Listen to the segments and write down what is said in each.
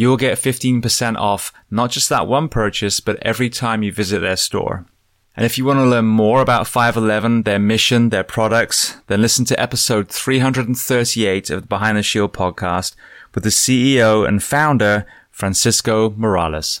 you will get 15% off not just that one purchase, but every time you visit their store. And if you want to learn more about 511, their mission, their products, then listen to episode 338 of the Behind the Shield podcast with the CEO and founder, Francisco Morales.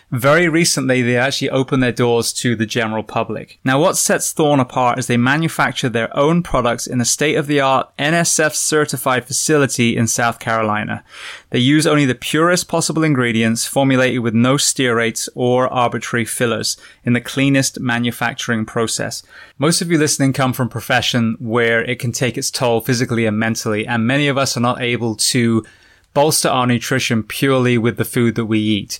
Very recently, they actually opened their doors to the general public. Now, what sets Thorne apart is they manufacture their own products in a state-of-the-art NSF certified facility in South Carolina. They use only the purest possible ingredients formulated with no stearates or arbitrary fillers in the cleanest manufacturing process. Most of you listening come from profession where it can take its toll physically and mentally, and many of us are not able to bolster our nutrition purely with the food that we eat.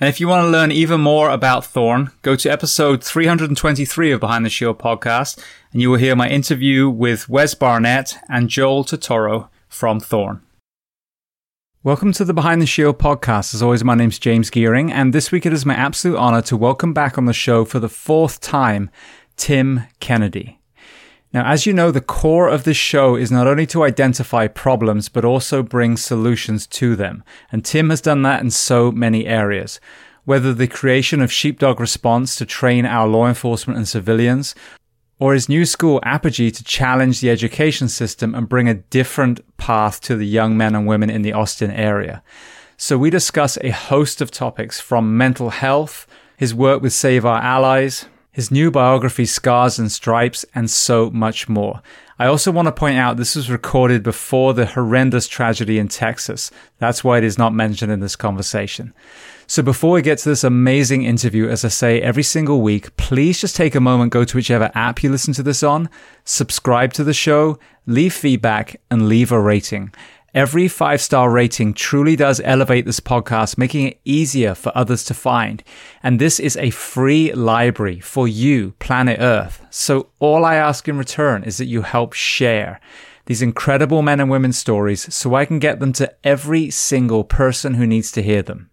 And if you want to learn even more about Thorne, go to episode 323 of Behind the Shield podcast, and you will hear my interview with Wes Barnett and Joel Totoro from Thorne. Welcome to the Behind the Shield podcast. As always, my name's James Geering, and this week it is my absolute honor to welcome back on the show for the fourth time Tim Kennedy. Now, as you know, the core of this show is not only to identify problems, but also bring solutions to them. And Tim has done that in so many areas. Whether the creation of Sheepdog Response to train our law enforcement and civilians, or his new school Apogee to challenge the education system and bring a different path to the young men and women in the Austin area. So we discuss a host of topics from mental health, his work with Save Our Allies, his new biography, Scars and Stripes, and so much more. I also want to point out this was recorded before the horrendous tragedy in Texas. That's why it is not mentioned in this conversation. So before we get to this amazing interview, as I say every single week, please just take a moment, go to whichever app you listen to this on, subscribe to the show, leave feedback, and leave a rating. Every five star rating truly does elevate this podcast, making it easier for others to find. And this is a free library for you, planet Earth. So all I ask in return is that you help share these incredible men and women's stories so I can get them to every single person who needs to hear them.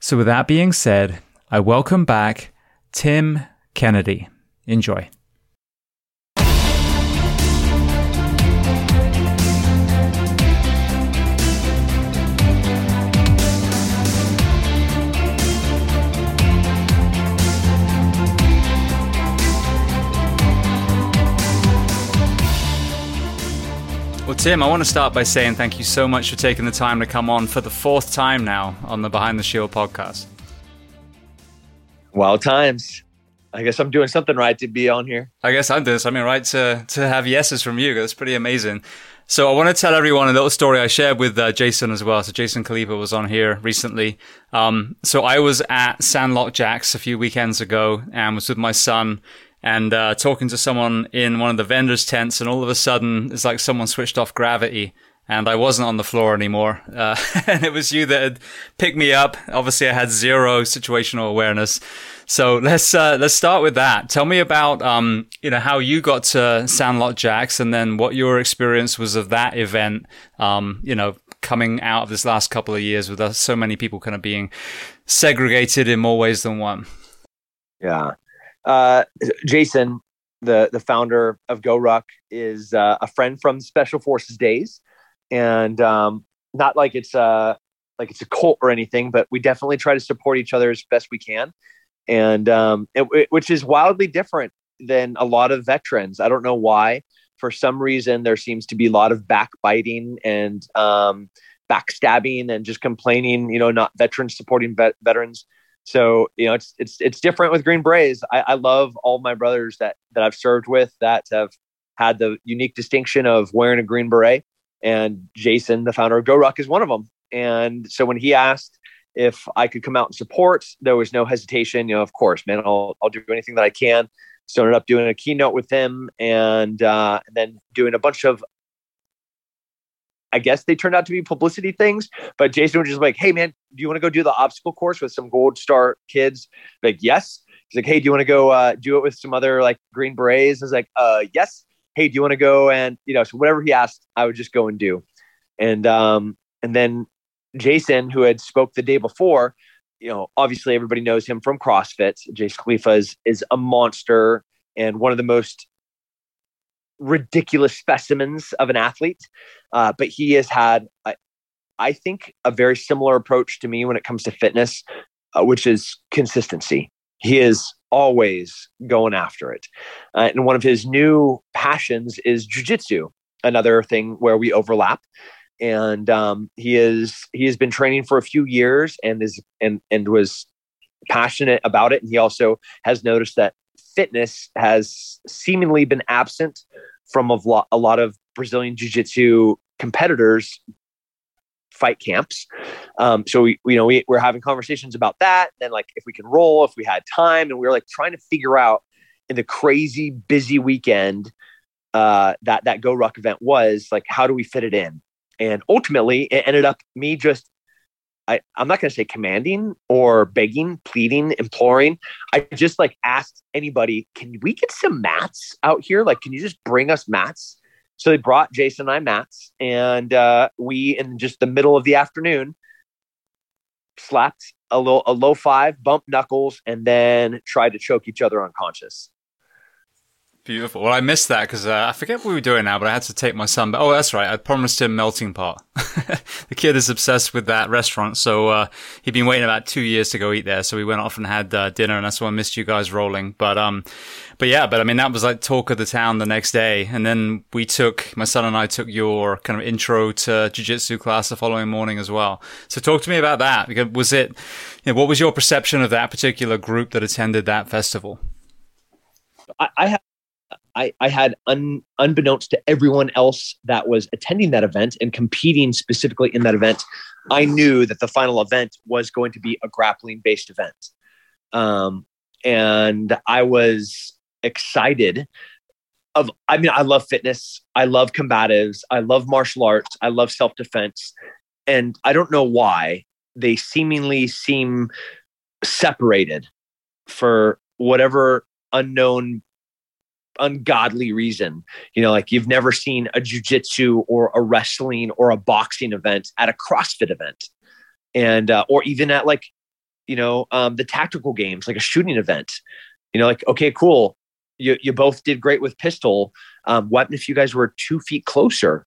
So with that being said, I welcome back Tim Kennedy. Enjoy. Well, Tim, I want to start by saying thank you so much for taking the time to come on for the fourth time now on the Behind the Shield podcast. Wild times. I guess I'm doing something right to be on here. I guess I'm doing something right to to have yeses from you. That's pretty amazing. So I want to tell everyone a little story I shared with uh, Jason as well. So Jason Khalipa was on here recently. Um, so I was at Sandlot Jax a few weekends ago and was with my son and uh, talking to someone in one of the vendors' tents, and all of a sudden, it's like someone switched off gravity, and I wasn't on the floor anymore. Uh, and it was you that had picked me up. Obviously, I had zero situational awareness. So let's uh, let's start with that. Tell me about um, you know how you got to Sandlot Jax, and then what your experience was of that event. Um, you know, coming out of this last couple of years with so many people kind of being segregated in more ways than one. Yeah. Uh, Jason, the the founder of GoRuck, is uh, a friend from Special Forces days, and um, not like it's a like it's a cult or anything, but we definitely try to support each other as best we can, and um, it, it, which is wildly different than a lot of veterans. I don't know why. For some reason, there seems to be a lot of backbiting and um, backstabbing and just complaining. You know, not veterans supporting vet- veterans so you know it's it's it's different with green berets. I, I, love all my brothers that that i've served with that have had the unique distinction of wearing a green beret and jason the founder of GoRuck is one of them and so when he asked if i could come out and support there was no hesitation. You know of course man i'll, I'll do anything that i can. So I ended up doing a keynote with him and, uh, and then doing a bunch of I guess they turned out to be publicity things. But Jason was just like, "Hey, man, do you want to go do the obstacle course with some Gold Star kids?" Like, yes. He's like, "Hey, do you want to go uh, do it with some other like Green Berets?" I was like, "Uh, yes." Hey, do you want to go and you know? So whatever he asked, I would just go and do. And um, and then Jason, who had spoke the day before, you know, obviously everybody knows him from CrossFit. Jason Khalipa is is a monster and one of the most ridiculous specimens of an athlete. Uh, but he has had, I, I, think, a very similar approach to me when it comes to fitness, uh, which is consistency. He is always going after it. Uh, and one of his new passions is jujitsu, another thing where we overlap. And um, he is he has been training for a few years and is and and was passionate about it. And he also has noticed that fitness has seemingly been absent from a lot, a lot of Brazilian Jiu Jitsu competitors fight camps. Um, so we, you know, we, we're having conversations about that. Then like if we can roll, if we had time, and we were like trying to figure out in the crazy busy weekend uh, that that GoRuck event was, like how do we fit it in? And ultimately, it ended up me just I, I'm not going to say commanding or begging, pleading, imploring. I just like asked anybody, can we get some mats out here? Like, can you just bring us mats? So they brought Jason and I mats, and uh, we, in just the middle of the afternoon, slapped a little a low five, bump knuckles, and then tried to choke each other unconscious. Beautiful. Well, I missed that because uh, I forget what we were doing now, but I had to take my son. But oh, that's right. I promised him melting pot. the kid is obsessed with that restaurant, so uh, he'd been waiting about two years to go eat there. So we went off and had uh, dinner, and that's why I missed you guys rolling. But um, but yeah, but I mean that was like talk of the town the next day, and then we took my son and I took your kind of intro to jiu-jitsu class the following morning as well. So talk to me about that. Because was it, you know, what was your perception of that particular group that attended that festival? I, I I, had un, unbeknownst to everyone else that was attending that event and competing specifically in that event, I knew that the final event was going to be a grappling based event. Um, and I was excited of I mean I love fitness, I love combatives, I love martial arts, I love self-defense. And I don't know why they seemingly seem separated for whatever unknown ungodly reason. You know, like you've never seen a jujitsu or a wrestling or a boxing event at a CrossFit event, and uh, or even at like, you know, um, the tactical games, like a shooting event. You know, like okay, cool. You you both did great with pistol. Um, what if you guys were two feet closer?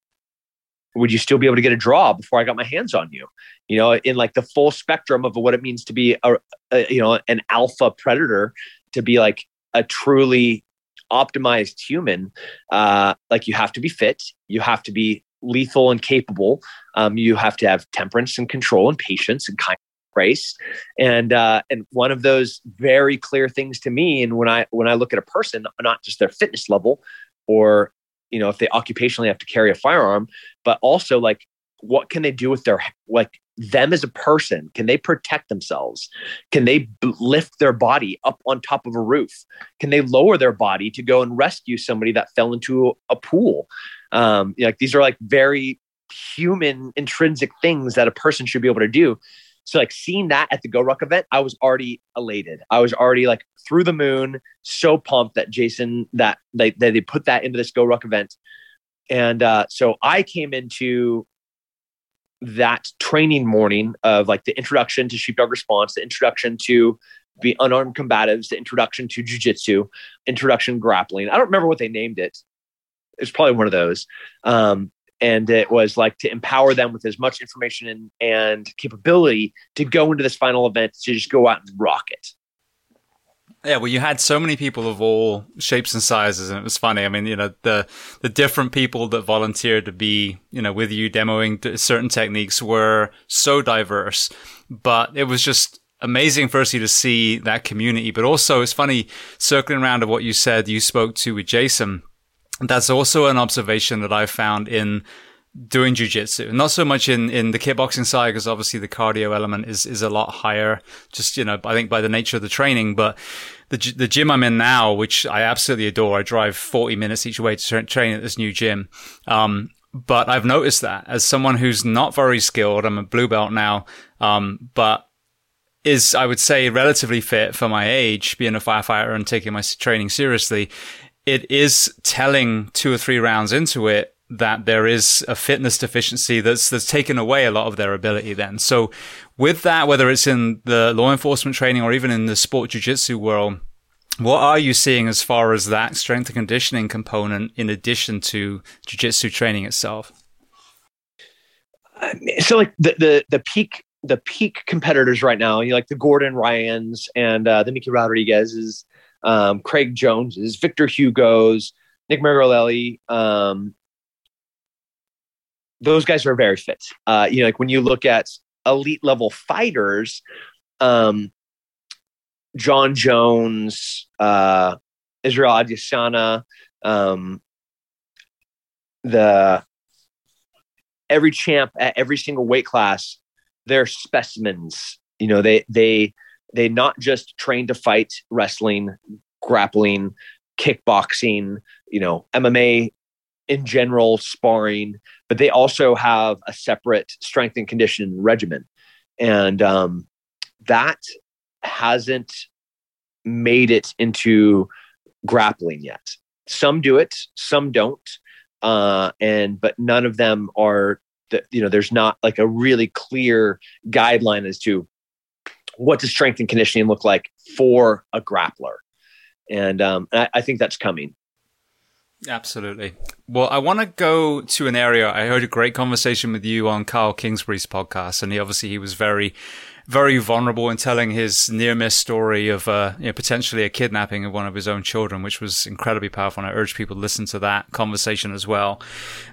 Would you still be able to get a draw before I got my hands on you? You know, in like the full spectrum of what it means to be a, a you know an alpha predator, to be like a truly optimized human, uh, like you have to be fit, you have to be lethal and capable, um, you have to have temperance and control and patience and kindness grace. And uh, and one of those very clear things to me and when i when i look at a person not just their fitness level or you know if they occupationally have to carry a firearm but also like what can they do with their like them as a person? Can they protect themselves? Can they b- lift their body up on top of a roof? Can they lower their body to go and rescue somebody that fell into a, pool? Um you know, like these are like very human intrinsic things that a person should be able to do. So like seeing that at the go GORUCK event i was already elated. I was already like through the moon so pumped that jason that they, that they put that into this go GORUCK event. And uh, so i came into that training morning of like the introduction to sheepdog response, the introduction to the unarmed combatives, the introduction to jujitsu, introduction grappling. I don't remember what they named it. It's probably one of those. Um, and it was like to empower them with as much information and, and capability to go into this final event to just go out and rock it. Yeah, well, you had so many people of all shapes and sizes, and it was funny. I mean, you know, the the different people that volunteered to be, you know, with you demoing certain techniques were so diverse. But it was just amazing, firstly, to see that community. But also, it's funny circling around of what you said. You spoke to with Jason. That's also an observation that I found in doing jujitsu. Not so much in, in the kickboxing side, because obviously the cardio element is, is a lot higher, just, you know, I think by the nature of the training. But the, the gym I'm in now, which I absolutely adore, I drive 40 minutes each way to train at this new gym. Um, but I've noticed that as someone who's not very skilled, I'm a blue belt now, um, but is, I would say, relatively fit for my age, being a firefighter and taking my training seriously. It is telling two or three rounds into it that there is a fitness deficiency that's that's taken away a lot of their ability then. So with that, whether it's in the law enforcement training or even in the sport jiu-jitsu world, what are you seeing as far as that strength and conditioning component in addition to jiu-jitsu training itself? So like the the the peak the peak competitors right now, you know, like the Gordon Ryans and uh, the Nicky Rodriguez's, um, Craig Jones's, Victor Hugo's, Nick Meregali, um, those guys are very fit. Uh, you know, like when you look at elite level fighters, um, Jon Jones, uh, Israel Adesanya, um, the every champ at every single weight class, they're specimens. You know, they they they not just train to fight wrestling, grappling, kickboxing, you know, MMA in general sparring, but they also have a separate strength and conditioning regimen. And um, that hasn't made it into grappling yet. Some do it, some don't. Uh, and but none of them are the, you know there's not like a really clear guideline as to what does strength and conditioning look like for a grappler and um, I, I think that's coming Absolutely. Well, I want to go to an area. I heard a great conversation with you on Kyle Kingsbury's podcast, and he obviously he was very, very vulnerable in telling his near miss story of uh, you know, potentially a kidnapping of one of his own children, which was incredibly powerful. And I urge people to listen to that conversation as well.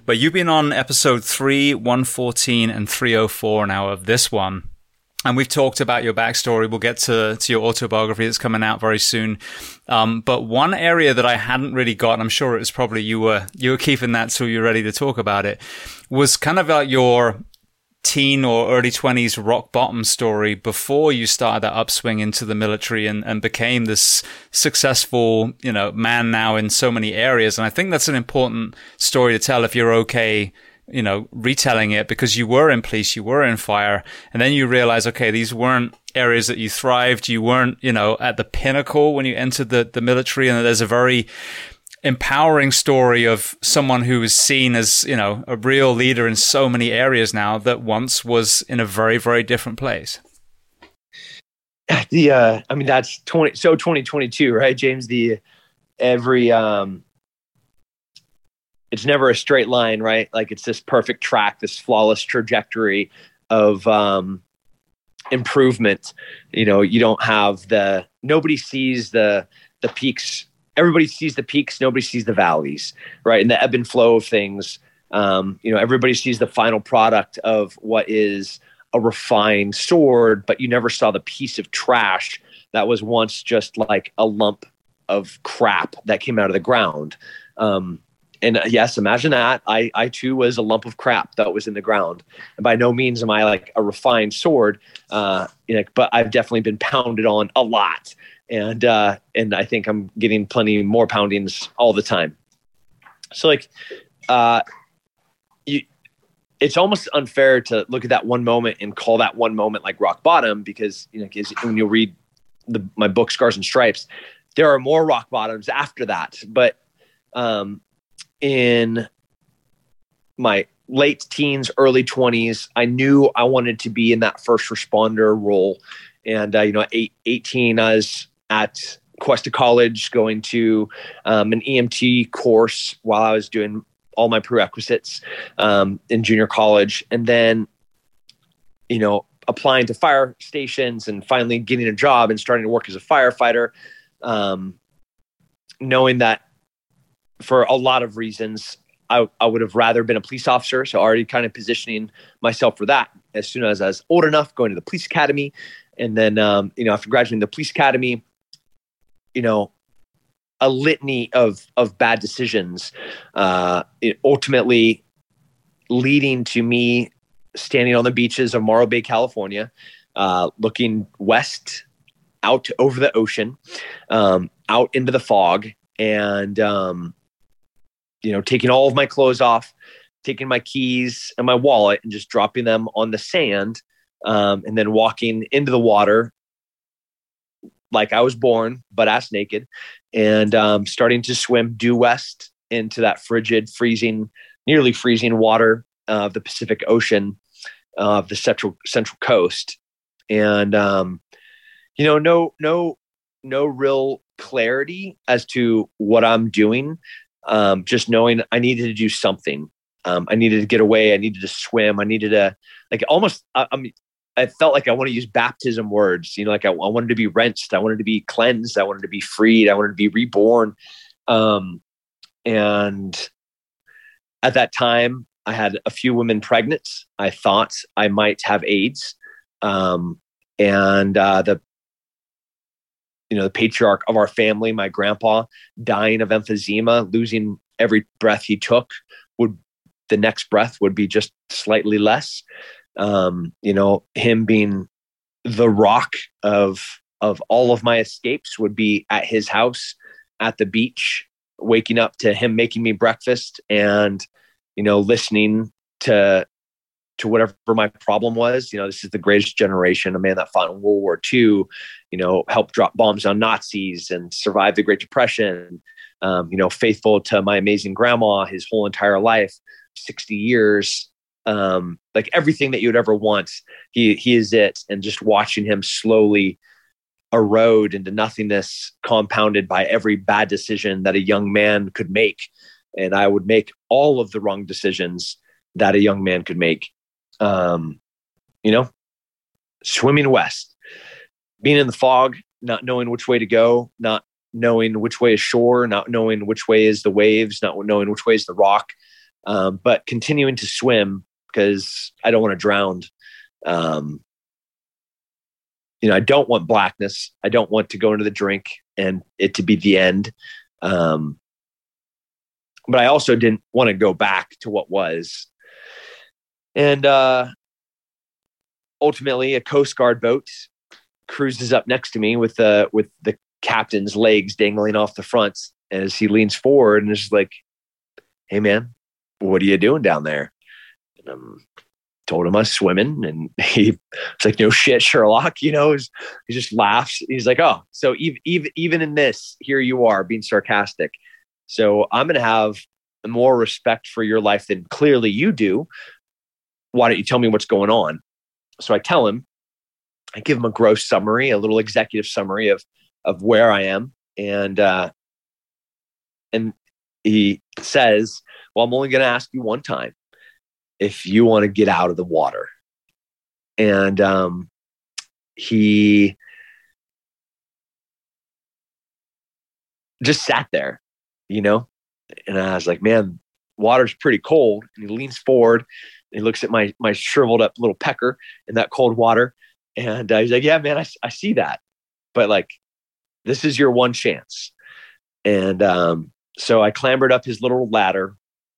But you've been on episode three, one fourteen, and three oh four now of this one. And we've talked about your backstory. We'll get to, to your autobiography that's coming out very soon. Um, but one area that I hadn't really got, I'm sure it was probably you were you were keeping that till you're ready to talk about it, was kind of like your teen or early 20s rock bottom story before you started that upswing into the military and, and became this successful, you know, man now in so many areas. And I think that's an important story to tell if you're okay you know, retelling it because you were in police, you were in fire, and then you realize, okay, these weren't areas that you thrived. You weren't, you know, at the pinnacle when you entered the, the military. And there's a very empowering story of someone who is seen as, you know, a real leader in so many areas now that once was in a very, very different place. The, uh, I mean, that's 20, so 2022, right, James? The, every, um, it's never a straight line, right? Like it's this perfect track, this flawless trajectory of um, improvement. You know, you don't have the nobody sees the the peaks. Everybody sees the peaks. Nobody sees the valleys, right? And the ebb and flow of things. Um, you know, everybody sees the final product of what is a refined sword, but you never saw the piece of trash that was once just like a lump of crap that came out of the ground. Um, and uh, yes, imagine that. I, I too was a lump of crap that was in the ground. And by no means am I like a refined sword, uh, you know, but I've definitely been pounded on a lot. And, uh, and I think I'm getting plenty more poundings all the time. So like, uh, you, it's almost unfair to look at that one moment and call that one moment like rock bottom because, you know, when you read the, my book, Scars and Stripes, there are more rock bottoms after that. But, um, in my late teens, early 20s, I knew I wanted to be in that first responder role. And, uh, you know, eight, 18, I was at Cuesta College going to um, an EMT course while I was doing all my prerequisites um, in junior college. And then, you know, applying to fire stations and finally getting a job and starting to work as a firefighter, um, knowing that for a lot of reasons. I, I would have rather been a police officer. So already kind of positioning myself for that as soon as I was old enough, going to the police academy. And then, um, you know, after graduating the police academy, you know, a litany of, of bad decisions, uh, ultimately leading to me standing on the beaches of Morro Bay, California, uh, looking west out over the ocean, um, out into the fog, and um, you know, taking all of my clothes off, taking my keys and my wallet and just dropping them on the sand, um, and then walking into the water like I was born, but ass naked, and um, starting to swim due west into that frigid, freezing, nearly freezing water of the Pacific Ocean of the central central coast, and um, you know, no, no, no real clarity as to what I'm doing um, just knowing I needed to do something. Um, I needed to get away. I needed to swim. I needed to like almost. I, mean, I felt like I want to use baptism words. You know, like I, I, wanted to be rinsed. I wanted to be cleansed. I wanted to be freed. I wanted to be reborn. Um, and at that time, I had a few women pregnant. I thought I might have AIDS. Um, and uh, the you know the patriarch of our family my grandpa dying of emphysema losing every breath he took would the next breath would be just slightly less. Um, you know him being the rock of of all of my escapes would be at his house at the beach waking up to him making me breakfast and you know listening to to whatever my problem was. You know, this is the greatest generation, a man that fought in World War II, you know, helped drop bombs on Nazis and survived the Great Depression. Um, you know, faithful to my amazing grandma his whole entire life, 60 years. Um, like everything that you'd ever want, he he is it. And just watching him slowly erode into nothingness, compounded by every bad decision that a young man could make. And I would make all of the wrong decisions that a young man could make um, you know, swimming west, being in the fog, not knowing which way to go, not knowing which way is shore, not knowing which way is the waves, not knowing which way is the rock, um, but continuing to swim because I don't want to drown. Um, you know, I don't want blackness. I don't want to go into the drink and it to be the end. Um, but I also didn't want to go back to what was. And uh, ultimately, a Coast Guard boat cruises up next to me with the with the captain's legs dangling off the front as he leans forward and is like, "Hey, man, what are you doing down there?" And I'm told him I was swimming, and he was like, "No shit, Sherlock." You know, he just laughs. He's like, "Oh, so even even even in this, here you are being sarcastic." So I'm to have more respect for your life than clearly you do. Why don't you tell me what's going on? So I tell him, I give him a gross summary, a little executive summary of of where I am, and uh, and he says, "Well, I'm only going to ask you one time if you want to get out of the water." And um, he just sat there, you know, and I was like, "Man, water's pretty cold." And he leans forward, he looks at my my shriveled up little pecker in that cold water, and uh, he's like, "Yeah, man, I, I see that, but like, this is your one chance." And um, so I clambered up his little ladder,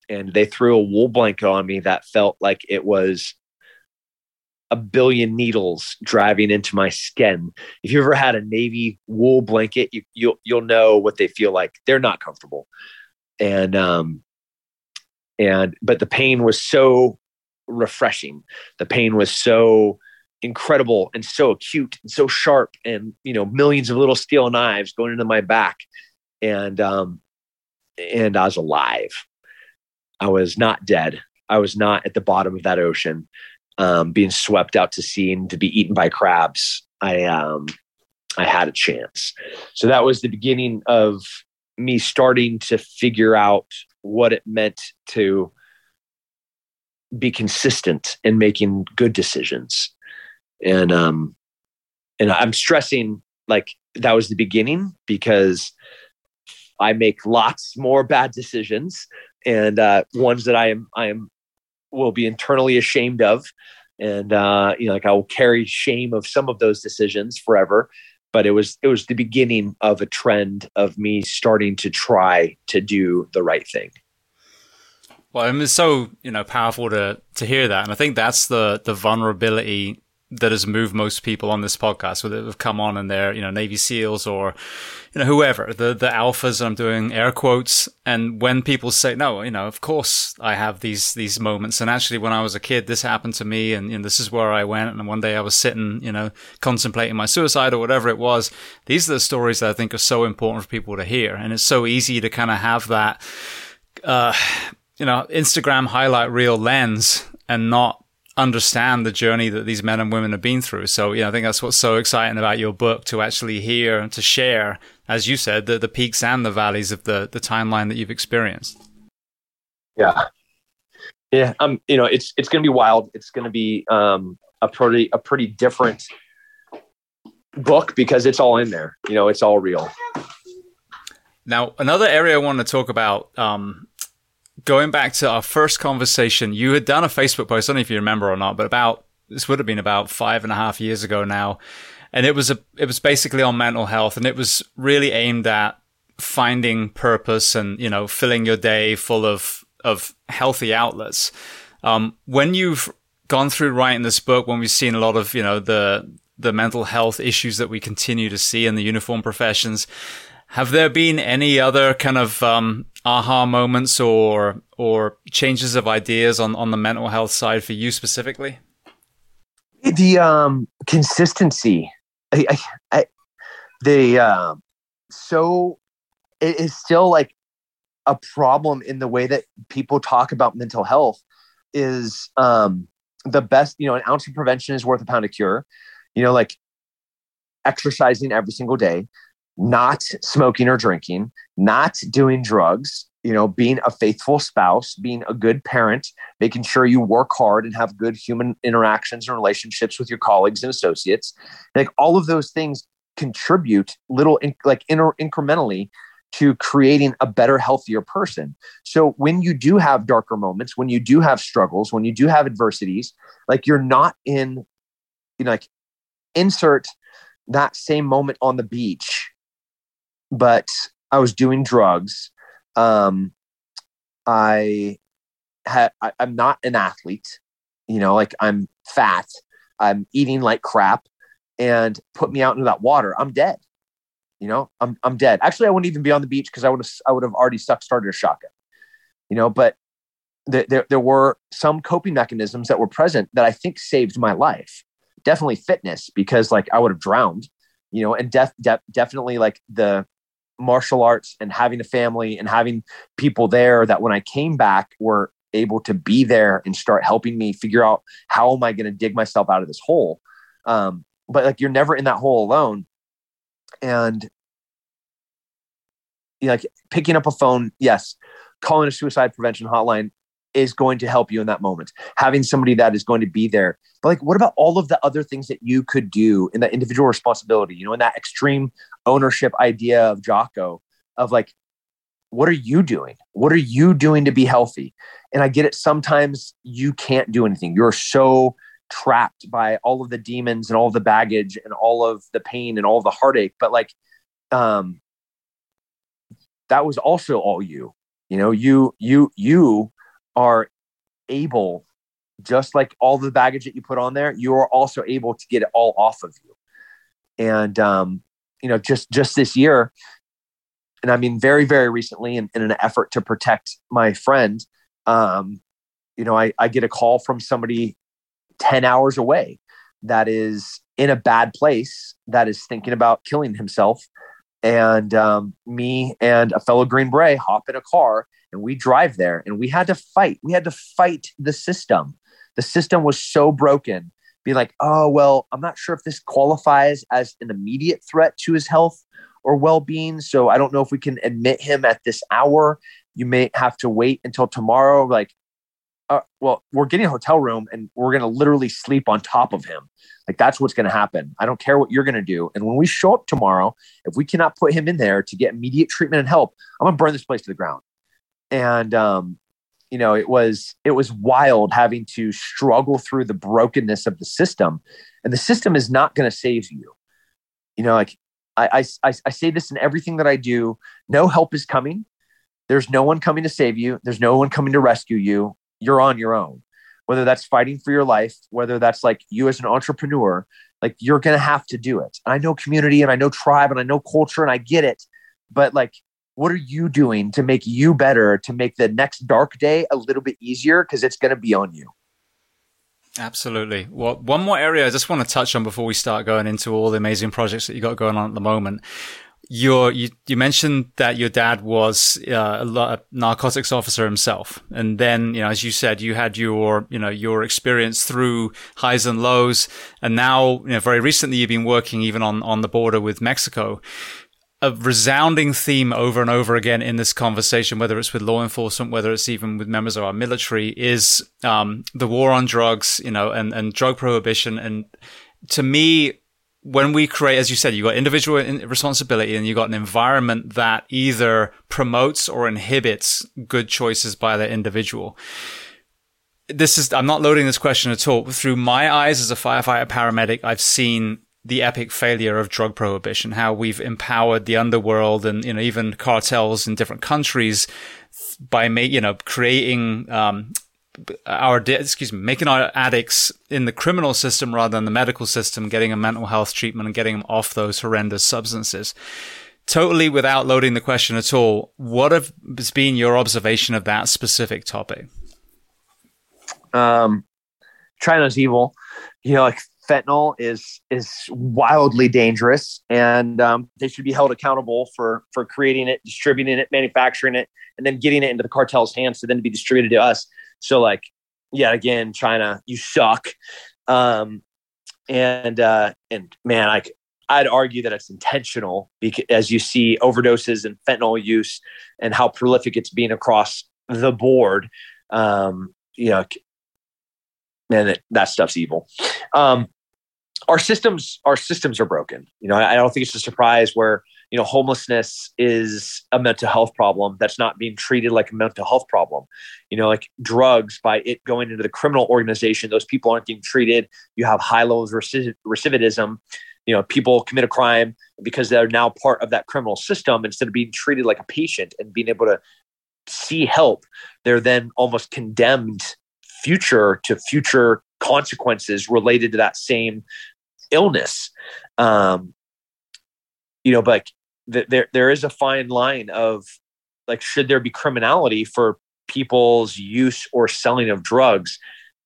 and they threw a wool blanket on me that felt like it was a billion needles driving into my skin. If you ever had a navy wool blanket, you, you'll you'll know what they feel like. They're not comfortable, and um, and but the pain was so refreshing. The pain was so incredible and so acute and so sharp, and you know millions of little steel knives going into my back, and um, and I was alive. I was not dead. I was not at the bottom of that ocean um, being swept out to sea and to be eaten by crabs. I um, I had a chance. So that was the beginning of me starting to figure out what it meant to be consistent in making good decisions. And um and I'm stressing like that was the beginning because I make lots more bad decisions and uh ones that I am I am will be internally ashamed of. And uh, you know like i will carry shame of some of those decisions forever. But it was it was the beginning of a trend of me starting to try to do the right thing well I mean, it's so you know powerful to to hear that and i think that's the the vulnerability that has moved most people on this podcast, whether they've come on and they're, you know, Navy SEALs or, you know, whoever, the, the alphas, I'm doing air quotes. And when people say, no, you know, of course I have these, these moments. And actually, when I was a kid, this happened to me and, you know, this is where I went. And one day I was sitting, you know, contemplating my suicide or whatever it was. These are the stories that I think are so important for people to hear. And it's so easy to kind of have that, uh, you know, Instagram highlight reel lens and not understand the journey that these men and women have been through. So, you know, I think that's what's so exciting about your book to actually hear and to share, as you said, the, the peaks and the valleys of the, the timeline that you've experienced. Yeah. Yeah. Um, you know, it's, it's going to be wild. It's going to be, um, a pretty, a pretty different book because it's all in there, you know, it's all real. Now, another area I want to talk about, um, going back to our first conversation, you had done a Facebook post. I don't know if you remember or not, but about this would have been about five and a half years ago now, and it was a it was basically on mental health, and it was really aimed at finding purpose and you know filling your day full of of healthy outlets. Um, when you've gone through writing this book, when we've seen a lot of you know the the mental health issues that we continue to see in the uniform professions, have there been any other kind of um, aha moments or or changes of ideas on on the mental health side for you specifically? The um, consistency, I, I, I, the uh, so it is still like a problem in the way that people talk about mental health. Is um, the best you know an ounce of prevention is worth a pound of cure. You know, like exercising every single day not smoking or drinking, not doing drugs, you know, being a faithful spouse, being a good parent, making sure you work hard and have good human interactions and relationships with your colleagues and associates. Like all of those things contribute little like inter- incrementally to creating a better healthier person. So when you do have darker moments, when you do have struggles, when you do have adversities, like you're not in you know like insert that same moment on the beach, but I was doing drugs. Um, I had, I, I'm not an athlete, you know, like I'm fat, I'm eating like crap, and put me out into that water, I'm dead. You know, I'm I'm dead. Actually, I wouldn't even be on the beach because I would have I would have already sucked started a shotgun. You know, but there, there there were some coping mechanisms that were present that I think saved my life. Definitely fitness because like I would have drowned. You know, and def definitely like the martial arts and having a family and having people there that when I came back were able to be there and start helping me figure out how am I going to dig myself out of this hole. Um, but like you're never in that hole alone. And you know, like picking up a phone, yes, calling a suicide prevention hotline is going to help you in that moment. Having somebody that is going to be there. But like, what about all of the other things that you could do in that individual responsibility, you know, in that extreme ownership idea of Jocko of like, what are you doing? What are you doing to be healthy? And I get it. Sometimes you can't do anything. You're so trapped by all of the demons and all of the baggage and all of the pain and all of the heartache. But like, um, that was also all you. You know, you you you are able, just like all the baggage that you put on there, you are also able to get it all off of you. And um, you know, just just this year, and I mean very, very recently in, in an effort to protect my friend, um, you know, I, I get a call from somebody 10 hours away that is in a bad place that is thinking about killing himself and um, me and a fellow green beret hop in a car and we drive there and we had to fight. We had to fight the system. The system was so broken. Be like oh well i'm not sure if this qualifies as an immediate threat to his health or well-being so i don't know if we can admit him at this hour. You may have to wait until tomorrow. Like uh, well, we're getting a hotel room and we're going to literally sleep on top of him. Like that's what's going to happen. I don't care what you're going to do. And when we show up tomorrow, if we cannot put him in there to get immediate treatment and help, I'm going to burn this place to the ground. And, um, you know, it was, it was wild having to struggle through the brokenness of the system and the system is not going to save you. You know, like I, I, I say this in everything that I do, no help is coming. There's no one coming to save you. There's no one coming to rescue you you're on your own. Whether that's fighting for your life whether that's like you as an entrepreneur like you're gonna have to do it. I know community and i know tribe and i know culture and i get it but like what are you doing to make you better to make the next dark day a little bit easier? Because it's going to be on you. Absolutely. Well, one more area I just want to touch on before we start going into all the amazing projects that you got going on at the moment your you, you mentioned that your dad was uh, a, narcotics officer himself, and then you know, as you said, you had your you know your experience through highs and lows, and now you know very recently you've been working even on on the border with Mexico. A resounding theme over and over again in this conversation, whether it's with law enforcement, whether it's even with members of our military, is um, the war on drugs, you know, and and drug prohibition. And to me, when we create, as you said, you've got individual responsibility and you've got an environment that either promotes or inhibits good choices by the individual. This is, I'm not loading this question at all. Through my eyes as a firefighter paramedic, I've seen the epic failure of drug prohibition, how we've empowered the underworld and, you know, even cartels in different countries by, you know, creating, um, our excuse me making our addicts in the criminal system rather than the medical system getting a mental health treatment and getting them off those horrendous substances. Totally without loading the question at all what has been your observation of that specific topic? Um china's evil. You know like fentanyl is is wildly dangerous and um, they should be held accountable for for creating it distributing it manufacturing it and then getting it into the cartel's hands to then be distributed to us so like, yeah, again, China, you suck. Um, and uh, and man, like I'd argue that it's intentional because as you see overdoses and fentanyl use and how prolific it's being across the board. Um, you know, man, it, that stuff's evil. Um, our systems, our systems are broken. You know, I, I don't think it's a surprise where you know homelessness is a mental health problem that's not being treated like a mental health problem. You know like drugs by it going into the criminal organization those people aren't being treated. You have high levels of recidivism. You know people commit a crime because they're now part of that criminal system. Instead of being treated like a patient and being able to see help they're then almost condemned future to future consequences related to that same illness. Um you know but there there is a fine line of like should there be criminality for people's use or selling of drugs?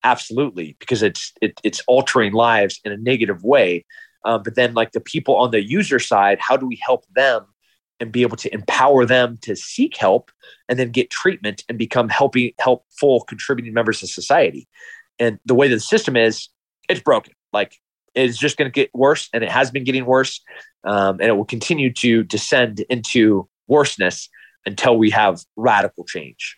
Absolutely because it's it, it's altering lives in a negative way. Um, but then like the people on the user side how do we help them and be able to empower them to seek help and then get treatment and become helping helpful contributing members of society? And the way that the system is it's broken. Like it's just going to get worse and it has been getting worse um, and it will continue to descend into worseness until we have radical change.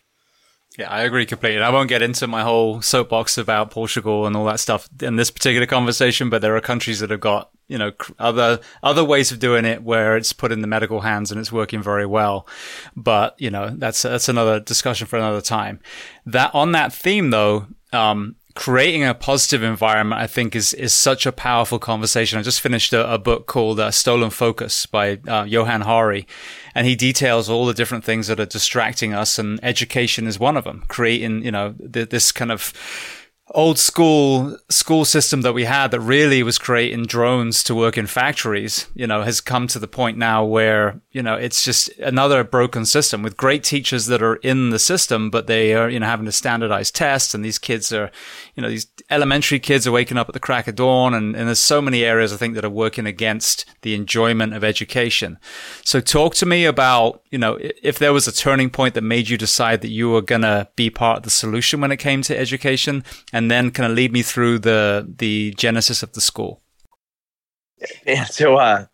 Yeah, I agree completely. I won't get into my whole soapbox about Portugal and all that stuff in this particular conversation, but there are countries that have got, you know, other, other ways of doing it where it's put in the medical hands and it's working very well. But, you know, that's, that's another discussion for another time. That on that theme though, um, creating a positive environment, I think, is is such a powerful conversation. I just finished a, a book called uh, Stolen Focus by uh, Johann Hari, and he details all the different things that are distracting us, and education is one of them. Creating, you know, th- this kind of old school school system that we had that really was creating drones to work in factories, you know, has come to the point now where, you know, it's just another broken system with great teachers that are in the system, but they are, you know, having to standardize tests and these kids are, you know, these elementary kids are waking up at the crack of dawn and, and there's so many areas I think that are working against the enjoyment of education. So talk to me about, you know, if there was a turning point that made you decide that you were going to be part of the solution when it came to education and then kind of lead me through the the genesis of the school. And so uh,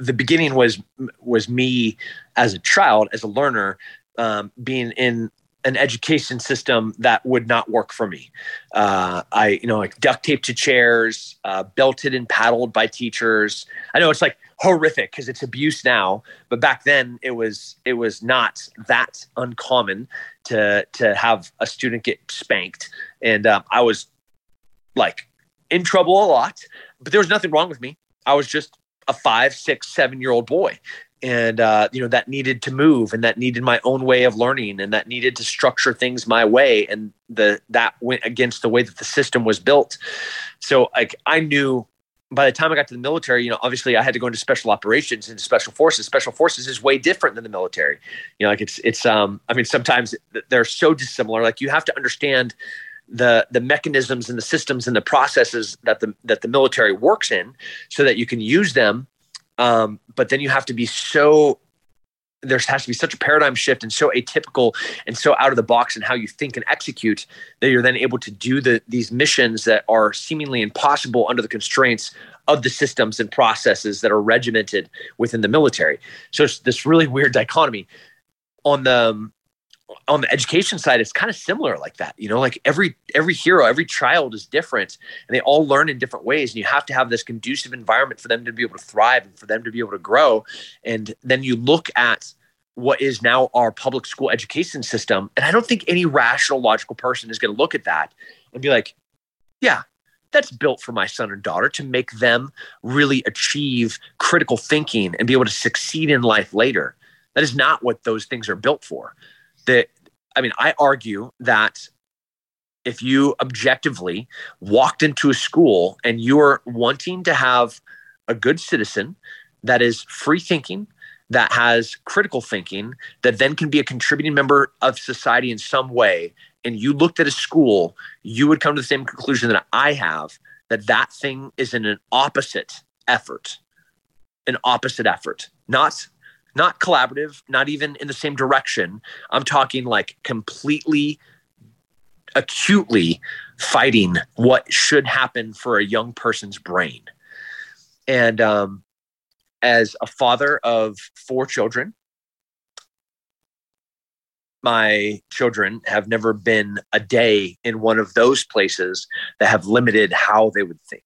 the beginning was was me as a child, as a learner, um, being in an education system that would not work for me. Uh, I, you know, like duct taped to chairs, uh, belted and paddled by teachers. I know it's like horrific because it's abuse now, but back then it was it was not that uncommon to to have a student get spanked, and um, I was like in trouble a lot. But there was nothing wrong with me. I was just a five, six, seven year old boy, and uh, you know that needed to move and that needed my own way of learning and that needed to structure things my way and the that went against the way that the system was built so like i knew by the time I got to the military, you know, obviously I had to go into special operations and special forces. Special forces is way different than the military. You know, like it's it's um I mean sometimes they're so dissimilar. Like you have to understand the the mechanisms and the systems and the processes that the that the military works in so that you can use them. Um, but then you have to be so there has to be such a paradigm shift and so atypical and so out of the box in how you think and execute that you're then able to do the these missions that are seemingly impossible under the constraints of the systems and processes that are regimented within the military. So it's this really weird dichotomy. On the on the education side, it's kind of similar like that. You know, like every every hero, every child is different, and they all learn in different ways. And you have to have this conducive environment for them to be able to thrive and for them to be able to grow. And then you look at what is now our public school education system, and I don't think any rational, logical person is going to look at that and be like, "Yeah, that's built for my son and daughter to make them really achieve critical thinking and be able to succeed in life later. That is not what those things are built for. That I mean, I argue that if you objectively walked into a school and you're wanting to have a good citizen that is free thinking, that has critical thinking, that then can be a contributing member of society in some way, and you looked at a school, you would come to the same conclusion that I have that that thing is in an opposite effort, an opposite effort, not not collaborative, not even in the same direction. I'm talking like completely acutely fighting what should happen for a young person's brain. And um, as a father of four children, my children have never been a day in one of those places that have limited how they would think.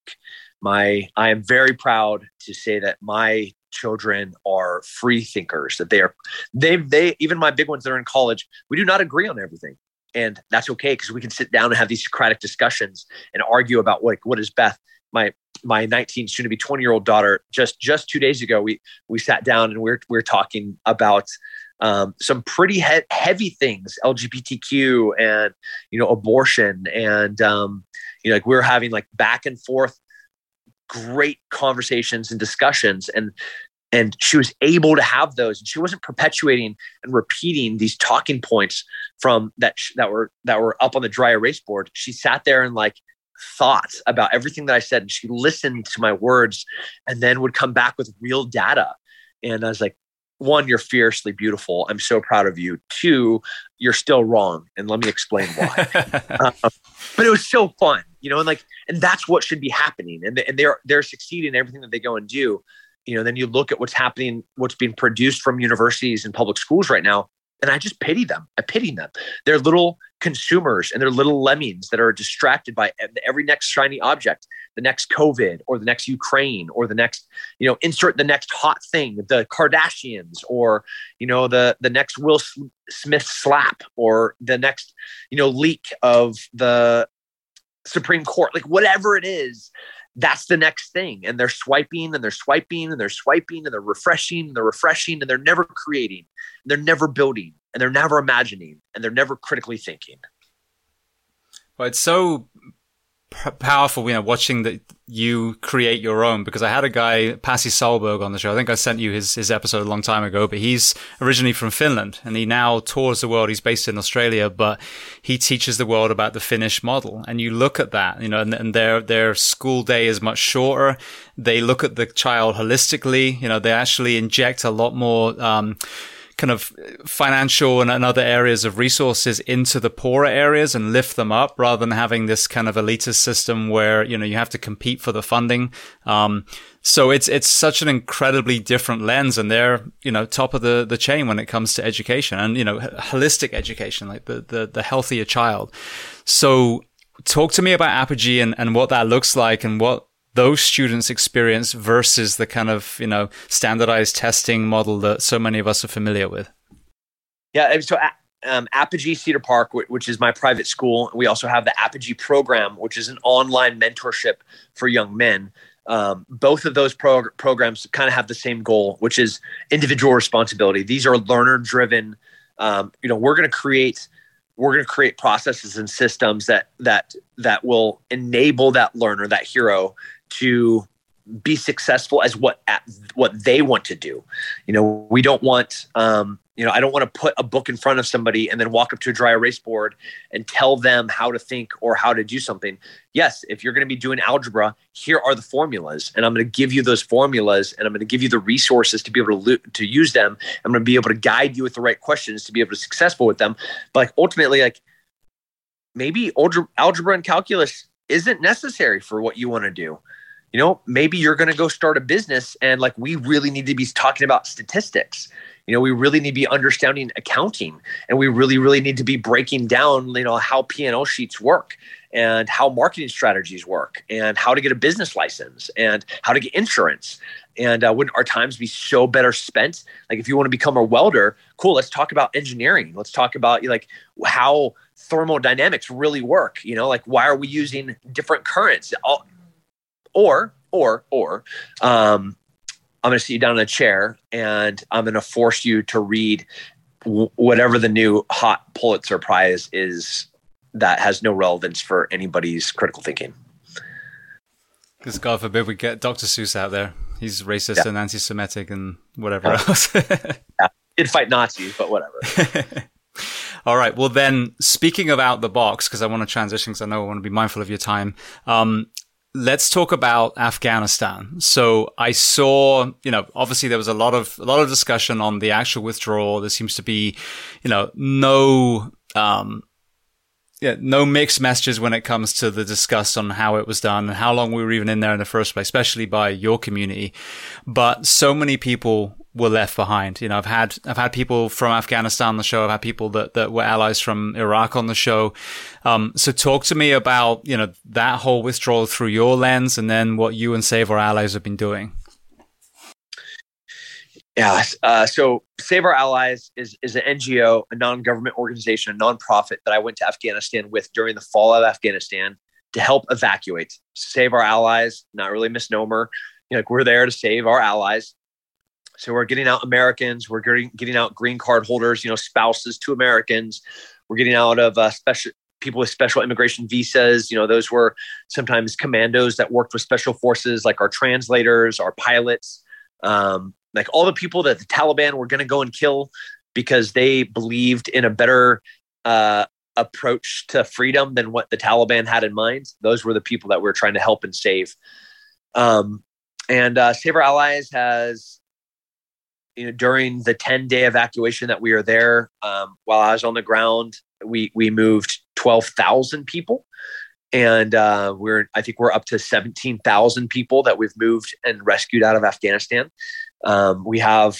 my I am very proud to say that my children are free thinkers that they are they they even my big ones that are in college we do not agree on everything. And that's okay because we can sit down and have these Socratic discussions and argue about like what is Beth? My my 19 soon to be 20 year old daughter just just two days ago we we sat down and we we're we are talking about um, some pretty he- heavy things lgbtq and you know abortion and um, you know like we we're having like back and forth great conversations and discussions and and she was able to have those and she wasn't perpetuating and repeating these talking points from that that were that were up on the dry erase board. She sat there and like thought about everything that i said and she listened to my words and then would come back with real data. And i was like one you're fiercely beautiful. I'm so proud of you. Two you're still wrong and let me explain why. Um, but it was so fun you know and like and that's what should be happening and, and they're they're succeeding in everything that they go and do. You know then you look at what's happening what's being produced from universities and public schools right now and i just pity them. I pity them. They're little consumers and they're little lemmings that are distracted by every next shiny object the next covid or the next ukraine or the next you know insert the next hot thing the kardashians or you know the the next will smith slap or the next you know leak of the supreme court like whatever it is that's the next thing. And they're swiping and they're swiping and they're swiping and they're refreshing and they're refreshing and they're never creating. They're never building and they're never imagining and they're never critically thinking. Well, it's so p- powerful, you know, watching that you create your own because I had a guy, Pasi Sahlberg on the show. I think I sent you his, his episode a long time ago, but he's originally from Finland and he now tours the world. He's based in Australia, but he teaches the world about the Finnish model. And you look at that, you know, and, and their, their school day is much shorter. They look at the child holistically. You know, they actually inject a lot more, um, kind of financial and, and other areas of resources into the poorer areas and lift them up rather than having this kind of elitist system where, you know, you have to compete for the funding. Um, so it's, it's such an incredibly different lens and they're, you know, top of the, the chain when it comes to education and, you know, holistic education, like the, the, the healthier child. So talk to me about Apogee and, and what that looks like and what those students experience versus the kind of you know standardized testing model that so many of us are familiar with? Yeah so um, apogee cedar park which is my private school we also have the apogee program which is an online mentorship for young men. Um, both of those prog- programs kind of have the same goal which is individual responsibility. These are learner driven um, you know we're going to create we're going to create processes and systems that that that will enable that learner that hero to be successful as what what they want to do. You know, we don't want um, you know, I don't want to put a book in front of somebody and then walk up to a dry erase board and tell them how to think or how to do something. Yes, if you're going to be doing algebra, here are the formulas, and I'm going to give you those formulas, and I'm going to give you the resources to be able to to use them. I'm going to be able to guide you with the right questions to be able to be successful with them. But like ultimately, like maybe algebra and calculus isn't necessary for what you want to do you know maybe you're going to go start a business and like we really need to be talking about statistics. You know we really need to be understanding accounting and we really really need to be breaking down you know how p&l sheets work and how marketing strategies work and how to get a business license and how to get insurance. And uh, wouldn't our times be so better spent? Like if you want to become a welder cool let's talk about engineering. Let's talk about like how thermodynamics really work. You know like why are we using different currents? All or, or, or, um, I'm going to sit you down in a chair and I'm going to force you to read w- whatever the new hot Pulitzer Prize is that has no relevance for anybody's critical thinking. Because God forbid we get Dr. Seuss out there. He's racist yeah. and anti-Semitic and whatever yeah. else. yeah. Did fight Nazis, but whatever. All right. Well, then, speaking of out the box, because I want to transition, because I know I want to be mindful of your time. Um, let's talk about Afghanistan. So I saw, you know, obviously there was a lot of a lot of discussion on the actual withdrawal. There seems to be, you know, no um yeah, no mixed messages when it comes to the discuss on how it was done and how long we were even in there in the first place, especially by your community. But so many people were left behind. You know, I've had I've had people from Afghanistan on the show. I've had people that that were allies from Iraq on the show. Um, so talk to me about you know that whole withdrawal through your lens, and then what you and Save Our Allies have been doing. Yeah. Uh, so Save Our Allies is, is an NGO, a non government organization, a nonprofit that I went to Afghanistan with during the fall of Afghanistan to help evacuate. Save Our Allies, not really misnomer. You know, like we're there to save our allies. So we're getting out Americans, we're getting, getting out green card holders, you know, spouses to Americans. We're getting out of uh, special people with special immigration visas. You know, those were sometimes commandos that worked with special forces, like our translators, our pilots. Um, like all the people that the Taliban were going to go and kill because they believed in a better uh, approach to freedom than what the Taliban had in mind. Those were the people that we are trying to help and save. Um, and uh, Save Our Allies has, you know, during the 10 day evacuation that we were there, um, while I was on the ground, we, we moved 12,000 people. And uh, we're, I think we're up to 17,000 people that we've moved and rescued out of Afghanistan. Um, we have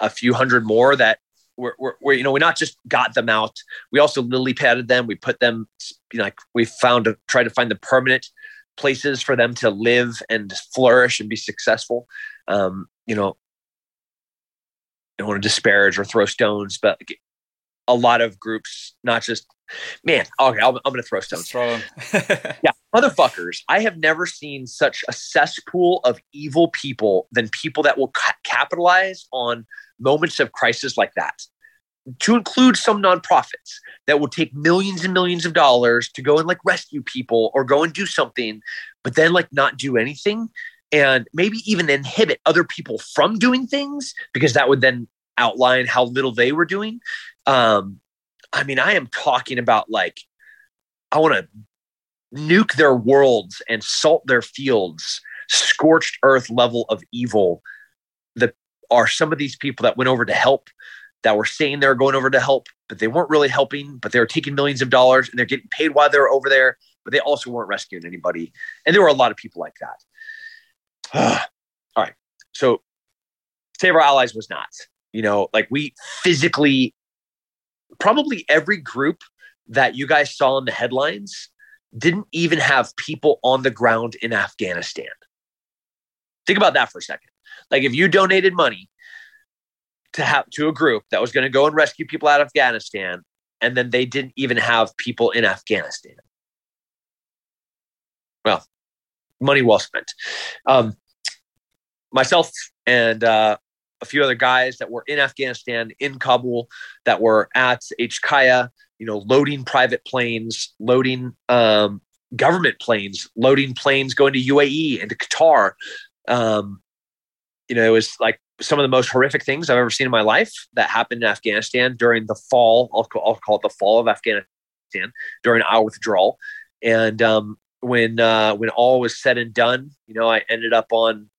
a few hundred more that we're, we're, we're, you know, we not just got them out. We also lily padded them. We put them, you know, like we found to try to find the permanent places for them to live and flourish and be successful. Um, you know, don't want to disparage or throw stones, but a lot of groups, not just man. Okay, I'm, I'm going to throw stones. Throw yeah, motherfuckers. I have never seen such a cesspool of evil people than people that will ca- capitalize on moments of crisis like that. To include some nonprofits that will take millions and millions of dollars to go and like rescue people or go and do something, but then like not do anything and maybe even inhibit other people from doing things because that would then outline how little they were doing. Um, I mean, I am talking about like, I want to nuke their worlds and salt their fields, scorched earth level of evil that are some of these people that went over to help, that were saying they were going over to help, but they weren't really helping, but they were taking millions of dollars and they're getting paid while they were over there, but they also weren't rescuing anybody. And there were a lot of people like that. All right. So Save Our Allies was not you know like we physically probably every group that you guys saw in the headlines didn't even have people on the ground in afghanistan. Think about that for a second. Like if you donated money to have to a group that was going to go and rescue people out of afghanistan and then they didn't even have people in afghanistan. Well money well spent. Um, myself and uh, a few other guys that were in Afghanistan, in Kabul, that were at HKIA, you know, loading private planes, loading um, government planes, loading planes going to UAE and to Qatar. Um, you know, it was like some of the most horrific things I've ever seen in my life that happened in Afghanistan during the fall. I'll call, I'll call it the fall of Afghanistan during our withdrawal. And um, when uh, when all was said and done, you know, I ended up on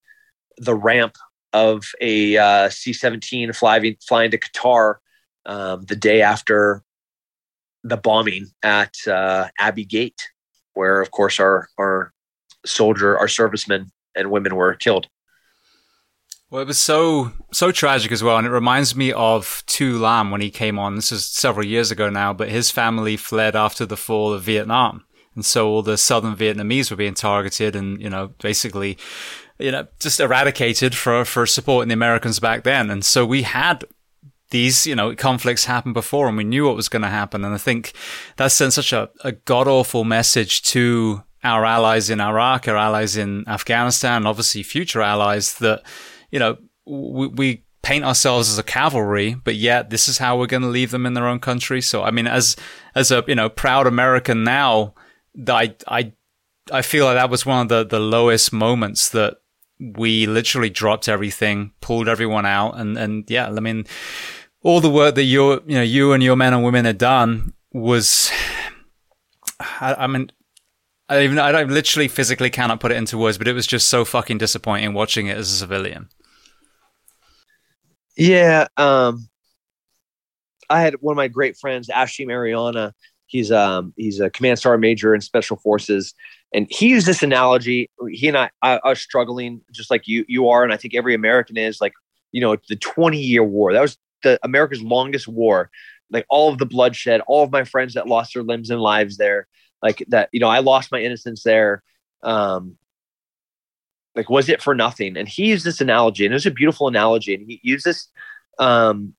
the ramp of a uh, C-17 flying flying to Qatar um, the day after the bombing at uh, Abbey Gate, where of course our our soldier, our servicemen and women were killed. Well, it was so so tragic as well, and it reminds me of Tu Lam when he came on. This is several years ago now, but his family fled after the fall of Vietnam, and so all the southern Vietnamese were being targeted, and you know basically you know, just eradicated for, for supporting the Americans back then. And so we had these, you know, conflicts happen before and we knew what was going to happen. And I think that sent such a, a god awful message to our allies in Iraq, our allies in Afghanistan, obviously future allies that, you know, we, we paint ourselves as a cavalry, but yet this is how we're going to leave them in their own country. So, I mean, as, as a, you know, proud American now, I, I, I feel like that was one of the, the lowest moments that we literally dropped everything, pulled everyone out, and and yeah, I mean, all the work that you you know you and your men and women had done was, I, I mean. I even I don't literally physically cannot put it into words, but it was just so fucking disappointing watching it as a civilian. Yeah, um, I had one of my great friends, Ashley Mariana. He's um he's a command sergeant major in special forces, and he used this analogy. He and I, I, was struggling just like you you are, and I think every American is like you know, the 20 year war. That was the America's longest war. Like all of the bloodshed, all of my friends that lost their limbs and lives there, like that, you know, I lost my innocence there. Um, like, was it for nothing? And he used this analogy, and it was a beautiful analogy. And he used this, um,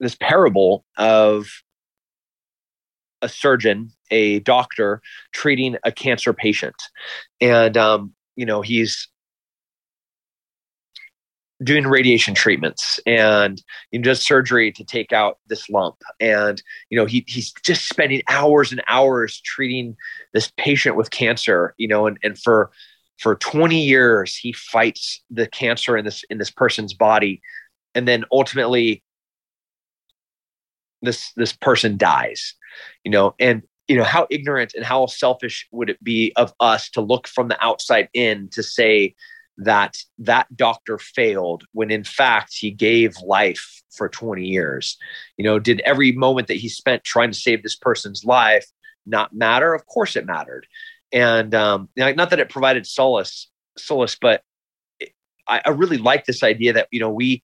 this parable of a surgeon, a doctor treating a cancer patient, and um, you know he's doing radiation treatments and know, just surgery to take out this lump. And you know he, he's just spending hours and hours treating this patient with cancer you know and, and for for 20 years he fights the cancer in this in this person's body. And then ultimately this this person dies you know and you know how ignorant and how selfish would it be of us to look from the outside in to say that that doctor failed when in fact he gave life for 20 years? You know did every moment that he spent trying to save this person's life not matter? Of course it mattered. And um not that it provided solace solace but I, I really like this idea that you know we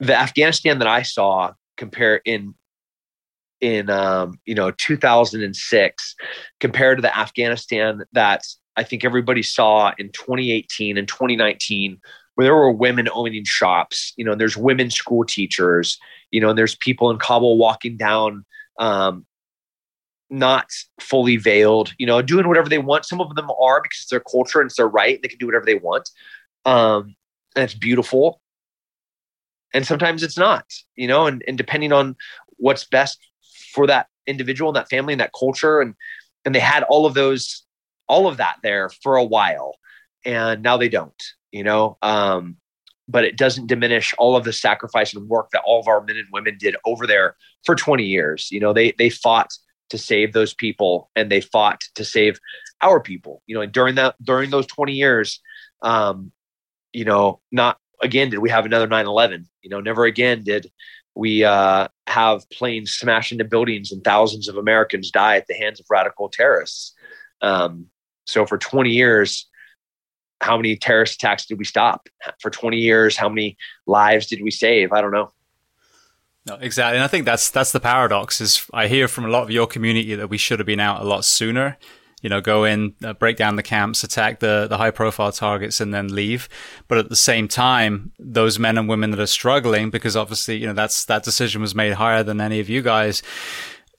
the Afghanistan that I saw compare in in um, you know 2006 compared to the Afghanistan that I think everybody saw in 2018 and 2019 where there were women owning shops you know and there's women school teachers you know and there's people in Kabul walking down um, not fully veiled you know doing whatever they want. Some of them are because it's their culture and it's their right they can do whatever they want. Um, and it's beautiful and sometimes it's not you know and, and depending on what's best for that individual and that family and that culture and and they had all of those all of that there for a while and now they don't you know? Um but it doesn't diminish all of the sacrifice and work that all of our men and women did over there for 20 years you know? They they fought to save those people and they fought to save our people you know? And during that during those 20 years um you know not again did we have another 9-11 you know never again did we uh, have planes smash into buildings and thousands of americans die at the hands of radical terrorists. Um, so for 20 years how many terrorist attacks did we stop? For 20 years how many lives did we save? I don't know. No, exactly. And I think that's that's the paradox is I hear from a lot of your community that we should have been out a lot sooner you know, go in, uh, break down the camps, attack the, the high profile targets and then leave. But at the same time, those men and women that are struggling, because obviously, you know, that's, that decision was made higher than any of you guys.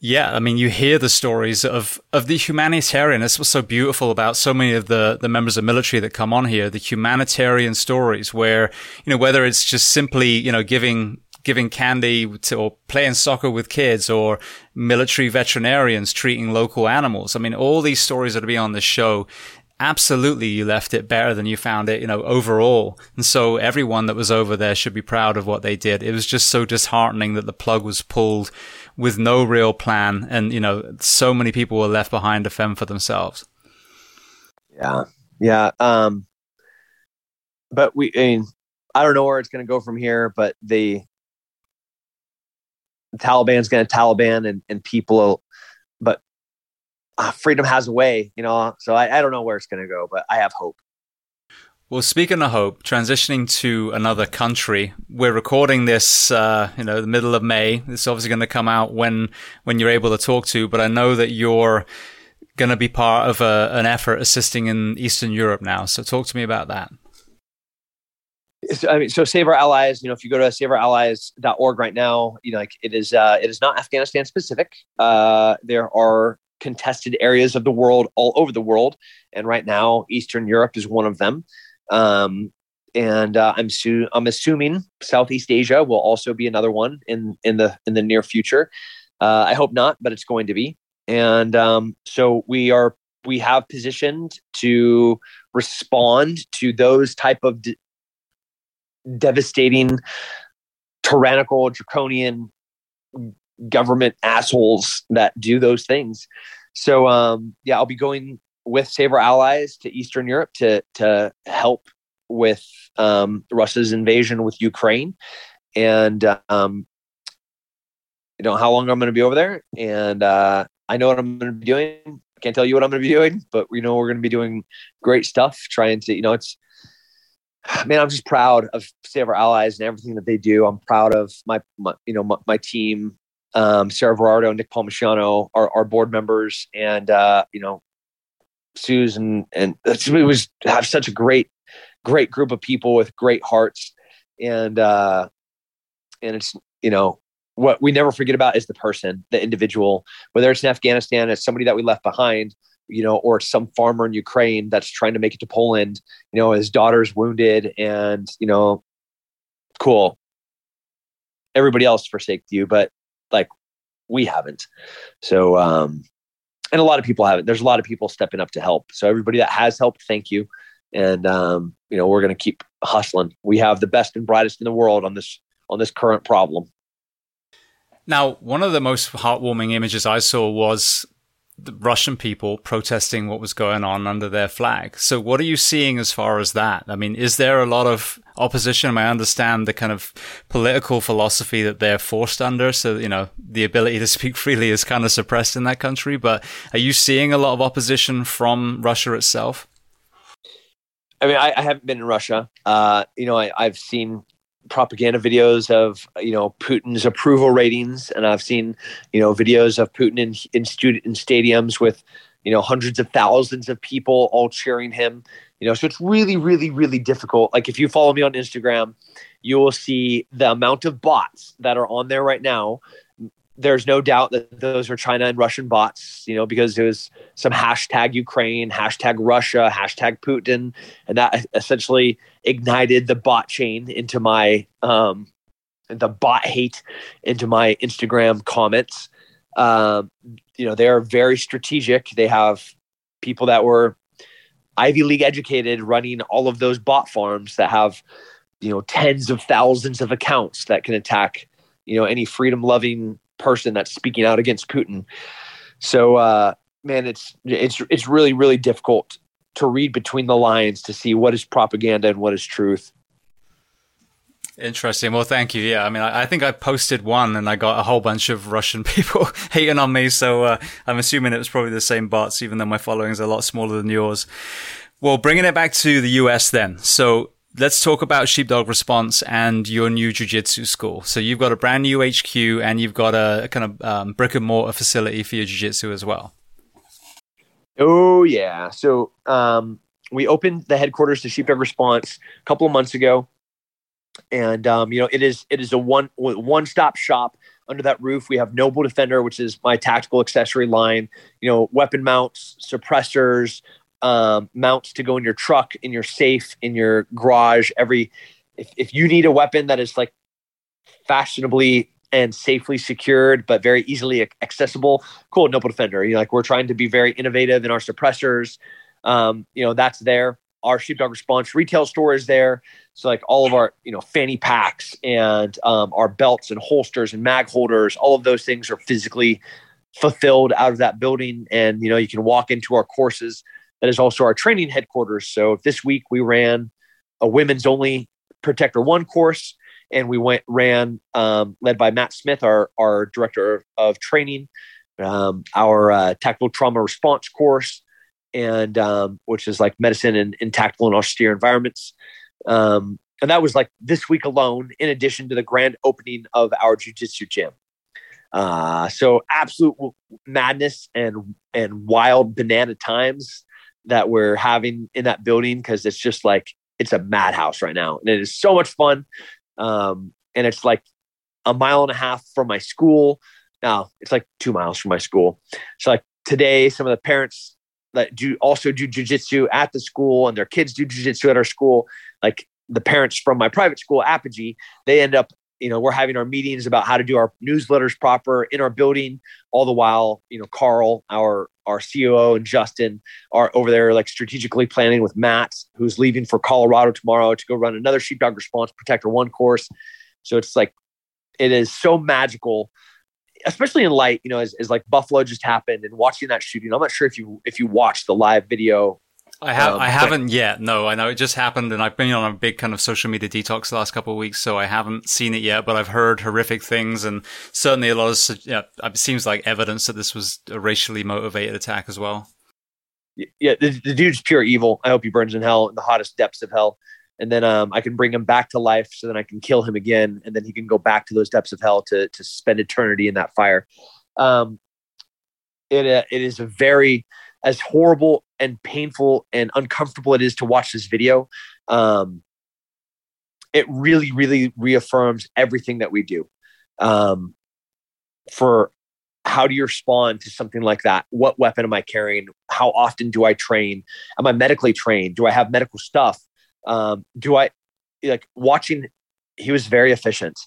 Yeah, I mean, you hear the stories of, of the humanitarian. What's so beautiful about so many of the, the members of military that come on here, the humanitarian stories where, you know, whether it's just simply, you know, giving giving candy to, or playing soccer with kids or military veterinarians treating local animals. I mean, all these stories that are be on the show, absolutely you left it better than you found it, you know, overall. And so everyone that was over there should be proud of what they did. It was just so disheartening that the plug was pulled with no real plan. And, you know, so many people were left behind to fend for themselves. Yeah. Yeah. Um, but we, I mean, I don't know where it's going to go from here, but the, the Taliban's going to Taliban and, and people, but uh, freedom has a way, you know. So I, I don't know where it's going to go, but I have hope. Well, speaking of hope, transitioning to another country, we're recording this, uh, you know, the middle of May. It's obviously going to come out when when you're able to talk to, but I know that you're going to be part of a, an effort assisting in Eastern Europe now. So talk to me about that. I mean, so Save Our Allies. You know, if you go to saveourallies.org right now, you know, like it is, uh, it is not Afghanistan specific. Uh, there are contested areas of the world all over the world, and right now, Eastern Europe is one of them. Um, and uh, I'm su- I'm assuming Southeast Asia will also be another one in in the in the near future. Uh, I hope not, but it's going to be. And um, so we are we have positioned to respond to those type of d- devastating, tyrannical, draconian government assholes that do those things. So um, yeah, I'll be going with Save Our Allies to Eastern Europe to to help with um, Russia's invasion with Ukraine, and um, you know how long I'm going to be over there, and uh, I know what I'm going to be doing. I can't tell you what I'm going to be doing, but we know we're going to be doing great stuff. Trying to, you know, it's man, I'm just proud of Save Our Allies and everything that they do. I'm proud of my, my you know, my, my team, um, Sarah Verardo, Nick Palmisciano, our, our board members, and uh, you know, Susan, and it was have such a great, great group of people with great hearts, and uh, and it's you know what we never forget about is the person, the individual, whether it's in Afghanistan, it's somebody that we left behind, you know, or some farmer in Ukraine that's trying to make it to Poland, you know, his daughter's wounded and, you know, cool. Everybody else forsaked you, but like we haven't. So, um, and a lot of people haven't. There's a lot of people stepping up to help. So everybody that has helped, thank you. And um, you know, we're going to keep hustling. We have the best and brightest in the world on this on this current problem. Now, one of the most heartwarming images I saw was the Russian people protesting what was going on under their flag. So what are you seeing as far as that? I mean, is there a lot of opposition? I understand the kind of political philosophy that they're forced under. So, you know, the ability to speak freely is kind of suppressed in that country, but are you seeing a lot of opposition from Russia itself? I mean, I, I haven't been in Russia. Uh, you know, I, I've seen propaganda videos of you know Putin's approval ratings, and I've seen you know videos of Putin in in, student, in stadiums with you know hundreds of thousands of people all cheering him. You know, so it's really, really, really difficult. Like if you follow me on Instagram, you will see the amount of bots that are on there right now there's no doubt that those are China and Russian bots, you know, because it was some hashtag Ukraine, hashtag Russia, hashtag Putin, and that essentially ignited the bot chain into my um, the bot hate into my Instagram comments. Um, you know, they are very strategic. They have people that were Ivy League educated running all of those bot farms that have, you know, tens of thousands of accounts that can attack, you know, any freedom loving person that's speaking out against Putin. So, uh, man, it's it's it's really really difficult to read between the lines to see what is propaganda and what is truth. Interesting. Well, thank you. Yeah, I mean, I, I, think I posted one and I got a whole bunch of Russian people hating on me. So uh, I'm assuming it was probably the same bots, even though my following is a lot smaller than yours. Well, bringing it back to the US then. So let's talk about Sheepdog Response and your new jiu-jitsu school. So you've got a brand new HQ and you've got a, kind of um, brick and mortar facility for your jiu-jitsu as well. Oh yeah. So um, we opened the headquarters to Sheepdog Response a couple of months ago, and um, you know it is it is a one one stop shop. Under that roof, we have Noble Defender, which is my tactical accessory line. You know, weapon mounts, suppressors, um, mounts to go in your truck, in your safe, in your garage. Every if, if you need a weapon that is like fashionably and safely secured, but very easily accessible, cool, Noble Defender. You know, like we're trying to be very innovative in our suppressors. Um, you know, that's there. Our Sheepdog Response retail store is there. So like all of our, you know, fanny packs and um, our belts and holsters and mag holders, all of those things are physically fulfilled out of that building. And, you know, you can walk into our courses that is also our training headquarters. So this week we ran a women's only Protector One course, and we went ran um, led by Matt Smith, our our director of training, um, our uh, tactical trauma response course, and um, which is like medicine in, in tactical and austere environments. Um, and that was like this week alone, in addition to the grand opening of our jujitsu gym. Uh, so absolute madness and and wild banana times that we're having in that building because it's just like it's a madhouse right now, and it is so much fun. Um, and it's like a mile and a half from my school. Now it's like two miles from my school. So like today, some of the parents that do also do jujitsu at the school, and their kids do jujitsu at our school. Like the parents from my private school, Apogee, they end up you know, we're having our meetings about how to do our newsletters proper in our building. All the while, you know, Carl, our our COO, and Justin are over there, like strategically planning with Matt, who's leaving for Colorado tomorrow to go run another Sheepdog Response Protector One course. So it's like, it is so magical, especially in light, you know, as, as like Buffalo just happened and watching that shooting. I'm not sure if you if you watched the live video I have um, I haven't but, yet. No, I know it just happened, and I've been on a big kind of social media detox the last couple of weeks, so I haven't seen it yet. But I've heard horrific things, and certainly a lot of yeah, it seems like evidence that this was a racially motivated attack as well. Yeah, the, the dude's pure evil. I hope he burns in hell in the hottest depths of hell. and then um, I can bring him back to life, so then I can kill him again, and then he can go back to those depths of hell to to spend eternity in that fire. Um, it uh, it is a very as horrible and painful and uncomfortable it is to watch this video. Um, it really, really reaffirms everything that we do. Um, for how do you respond to something like that? What weapon am I carrying? How often do I train? Am I medically trained? Do I have medical stuff? Um, do I like watching? He was very efficient.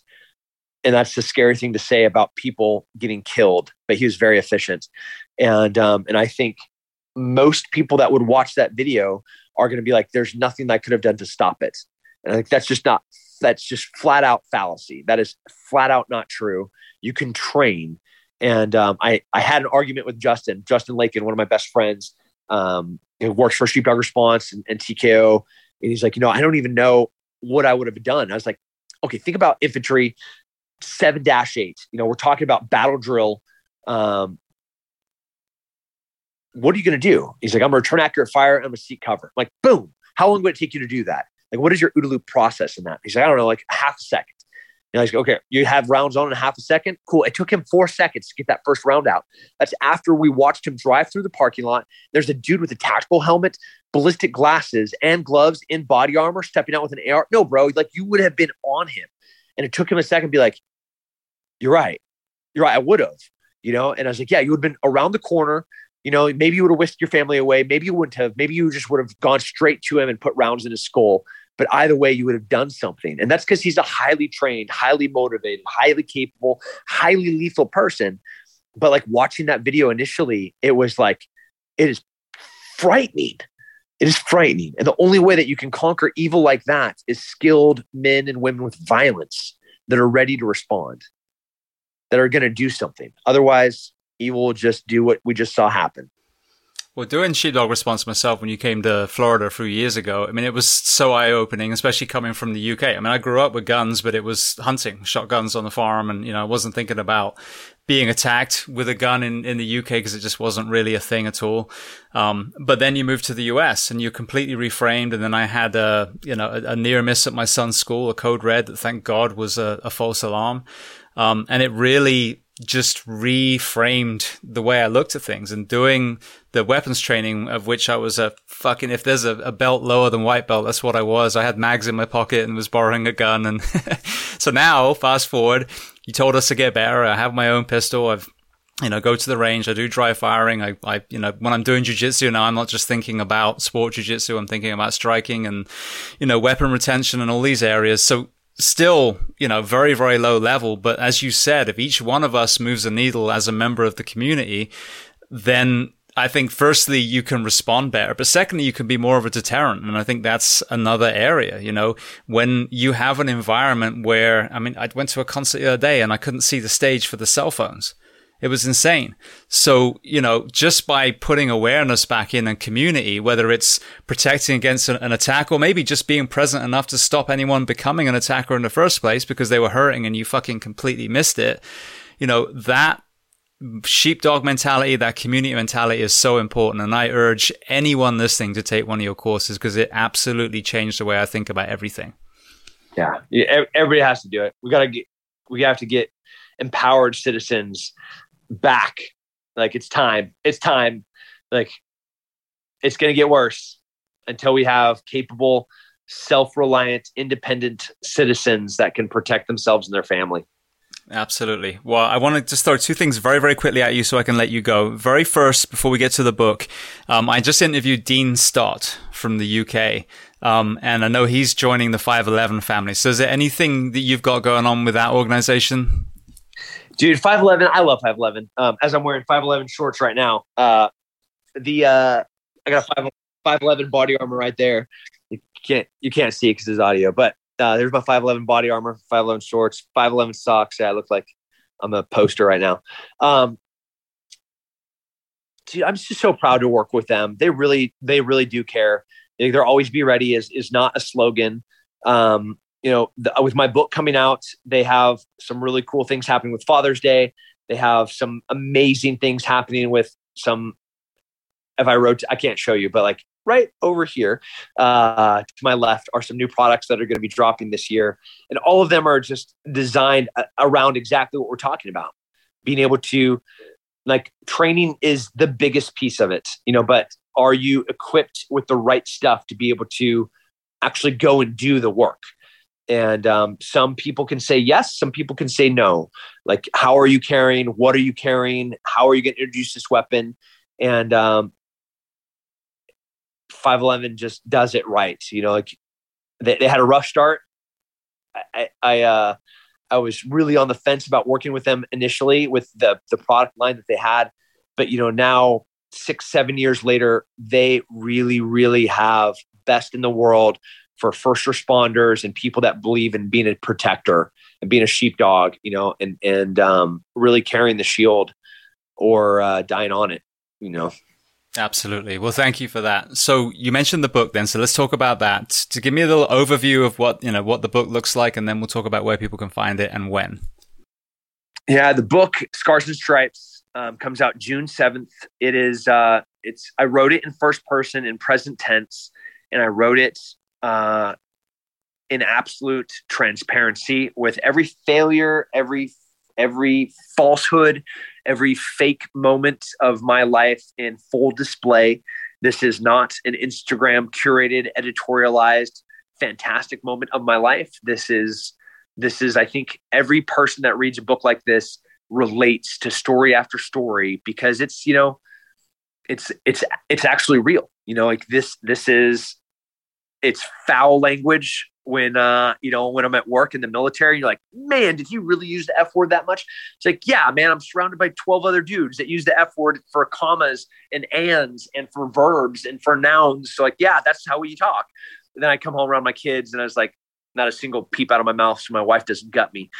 And that's the scary thing to say about people getting killed, but he was very efficient. And, um, and I think most people that would watch that video are going to be like, there's nothing I could have done to stop it. And I think that's just not, that's just flat out fallacy. That is flat out not true. You can train. And um, I, I had an argument with Justin, Justin Lakin, one of my best friends, um, who works for Sheepdog Response and, and TKO. And he's like, you know, I don't even know what I would have done. I was like, okay, think about infantry 7 8. You know, we're talking about battle drill. Um, what are you going to do? He's like, I'm going to return accurate fire. I'm going to seek cover. I'm like, boom. How long would it take you to do that? Like, what is your OODA loop process in that? He's like, I don't know, like half a second. And I was like, okay, you have rounds on in half a second. Cool. It took him four seconds to get that first round out. That's after we watched him drive through the parking lot. There's a dude with a tactical helmet, ballistic glasses, and gloves in body armor stepping out with an AR. No, bro, like you would have been on him. And it took him a second to be like, you're right. You're right. I would have, you know? And I was like, yeah, you would have been around the corner. You know, maybe you would have whisked your family away. Maybe you wouldn't have. Maybe you just would have gone straight to him and put rounds in his skull. But either way, you would have done something. And that's because he's a highly trained, highly motivated, highly capable, highly lethal person. But like watching that video initially, it was like, it is frightening. It is frightening. And the only way that you can conquer evil like that is skilled men and women with violence that are ready to respond, that are going to do something. Otherwise, evil will just do what we just saw happen. Well, doing sheepdog response myself when you came to Florida a few years ago, I mean, it was so eye opening, especially coming from the UK. I mean, I grew up with guns, but it was hunting, shotguns on the farm. And, you know, I wasn't thinking about being attacked with a gun in, in the UK because it just wasn't really a thing at all. Um, but then you move to the US and you're completely reframed. And then I had a, you know, a, a near miss at my son's school, a code red that thank God was a, a false alarm. Um, and it really just reframed the way I looked at things and doing the weapons training of which I was a fucking, if there's a, a, belt lower than white belt, that's what I was. I had mags in my pocket and was borrowing a gun. And so now fast forward, you told us to get better. I have my own pistol. I've, you know, go to the range. I do dry firing. I, I, you know, when I'm doing jujitsu now, I'm not just thinking about sport jujitsu. I'm thinking about striking and, you know, weapon retention and all these areas. So still, you know, very, very low level. But as you said, if each one of us moves a needle as a member of the community, then I think firstly you can respond better, but secondly you can be more of a deterrent, and I think that's another area. You know, when you have an environment where I mean, I went to a concert the other day and I couldn't see the stage for the cell phones. It was insane. So, you know, just by putting awareness back in and community, whether it's protecting against an, attack or maybe just being present enough to stop anyone becoming an attacker in the first place because they were hurting and you fucking completely missed it, you know, that sheepdog mentality, that community mentality is so important. And I urge anyone listening to take one of your courses because it absolutely changed the way I think about everything. Yeah. everybody has to do it. We got to get, we have to get empowered citizens back. Like it's time. It's time. Like it's going to get worse until we have capable, self reliant, independent citizens that can protect themselves and their family. Absolutely. Well, I want to just throw two things very, very quickly at you so I can let you go. Very first, before we get to the book, um, I just interviewed Dean Stott from the UK. Um, and I know he's joining the 511 family. So is there anything that you've got going on with that organization? Dude, 511, I love 511. Um, as I'm wearing 511 shorts right now. Uh, the uh, I got a 5, 511 body armor right there. You can't you can't see it because it's audio, but uh, there's my 511 body armor, 511 shorts, 511 socks. Yeah, I look like I'm a poster right now. Um, dude, I'm just so proud to work with them. They really, they really do care. They're always be ready is is not a slogan. Um, you know, the, with my book coming out, they have some really cool things happening with Father's Day. They have some amazing things happening with some. If I wrote, I can't show you, but like right over here uh, to my left are some new products that are going to be dropping this year. And all of them are just designed uh, around exactly what we're talking about being able to, like, training is the biggest piece of it, you know, but are you equipped with the right stuff to be able to actually go and do the work? And um, some people can say yes, some people can say no. Like, how are you carrying? What are you carrying? How are you going to introduce this weapon? And um, 511 just does it right. You know, like they, they had a rough start. I, I, uh, I was really on the fence about working with them initially with the the product line that they had, but you know now six seven years later, they really really have best in the world for first responders and people that believe in being a protector and being a sheepdog, you know, and and um, really carrying the shield or uh, dying on it, you know. Absolutely. Well, thank you for that. So you mentioned the book then. So let's talk about that. To give me a little overview of what, you know, what the book looks like, and then we'll talk about where people can find it and when. Yeah, the book Scars and Stripes um, comes out June 7th. It is, uh, it's, I wrote it in first person in present tense, and I wrote it uh, in absolute transparency with every failure, every every falsehood, every fake moment of my life in full display. This is not an Instagram curated, editorialized, fantastic moment of my life. This is this is I think every person that reads a book like this relates to story after story because it's, you know, it's it's it's actually real. You know, like this this is it's foul language when uh you know when i'm at work in the military you're like man did you really use the f word that much? It's like yeah man i'm surrounded by 12 other dudes that use the f word for commas and ands and for verbs and for nouns. So like yeah that's how we talk. And then i come home around my kids and i was like not a single peep out of my mouth so my wife doesn't gut me.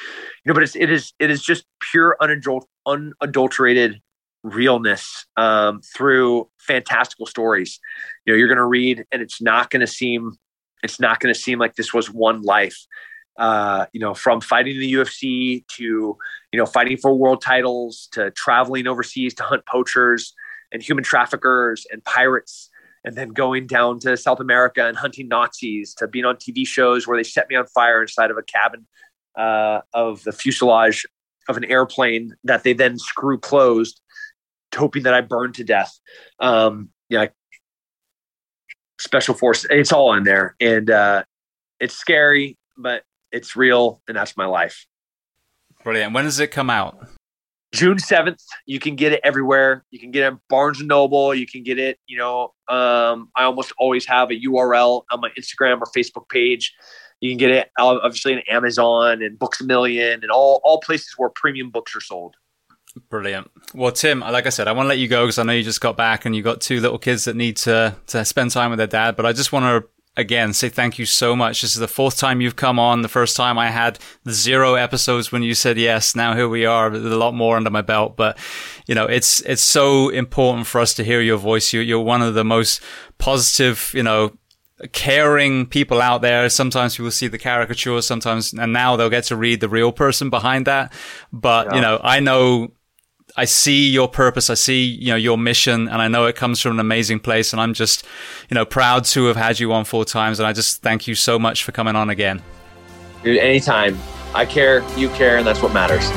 You know but it's it is it is just pure unadul- unadulterated realness um, through fantastical stories you know you're going to read and it's not going to seem it's not going to seem like this was one life. Uh, you know, from fighting the UFC to you know fighting for world titles to traveling overseas to hunt poachers and human traffickers and pirates, and then going down to South America and hunting Nazis to being on TV shows where they set me on fire inside of a cabin uh, of the fuselage of an airplane that they then screw closed, hoping that I burn to death. Um, yeah, special force. It's all in there, and uh, it's scary, but it's real, and that's my life. Brilliant. When does it come out? June seventh. You can get it everywhere. You can get it Barnes and Noble. You can get it. You know, um, I almost always have a URL on my Instagram or Facebook page. You can get it obviously in Amazon and Books a Million and all all places where premium books are sold. Brilliant. Well, Tim, like I said, I want to let you go because I know you just got back and you got two little kids that need to to spend time with their dad. But I just want to again say thank you so much. This is the fourth time you've come on. The first time I had zero episodes when you said yes. Now here we are, with a lot more under my belt. But you know, it's it's so important for us to hear your voice. You're, you're one of the most positive, you know, caring people out there. Sometimes people see the caricature, sometimes, and now they'll get to read the real person behind that. But, yeah. you know, I know I see your purpose. I see, you know, your mission and I know it comes from an amazing place. And I'm just, you know, proud to have had you on four times. And I just thank you so much for coming on again. Dude, anytime. I care, you care, and that's what matters.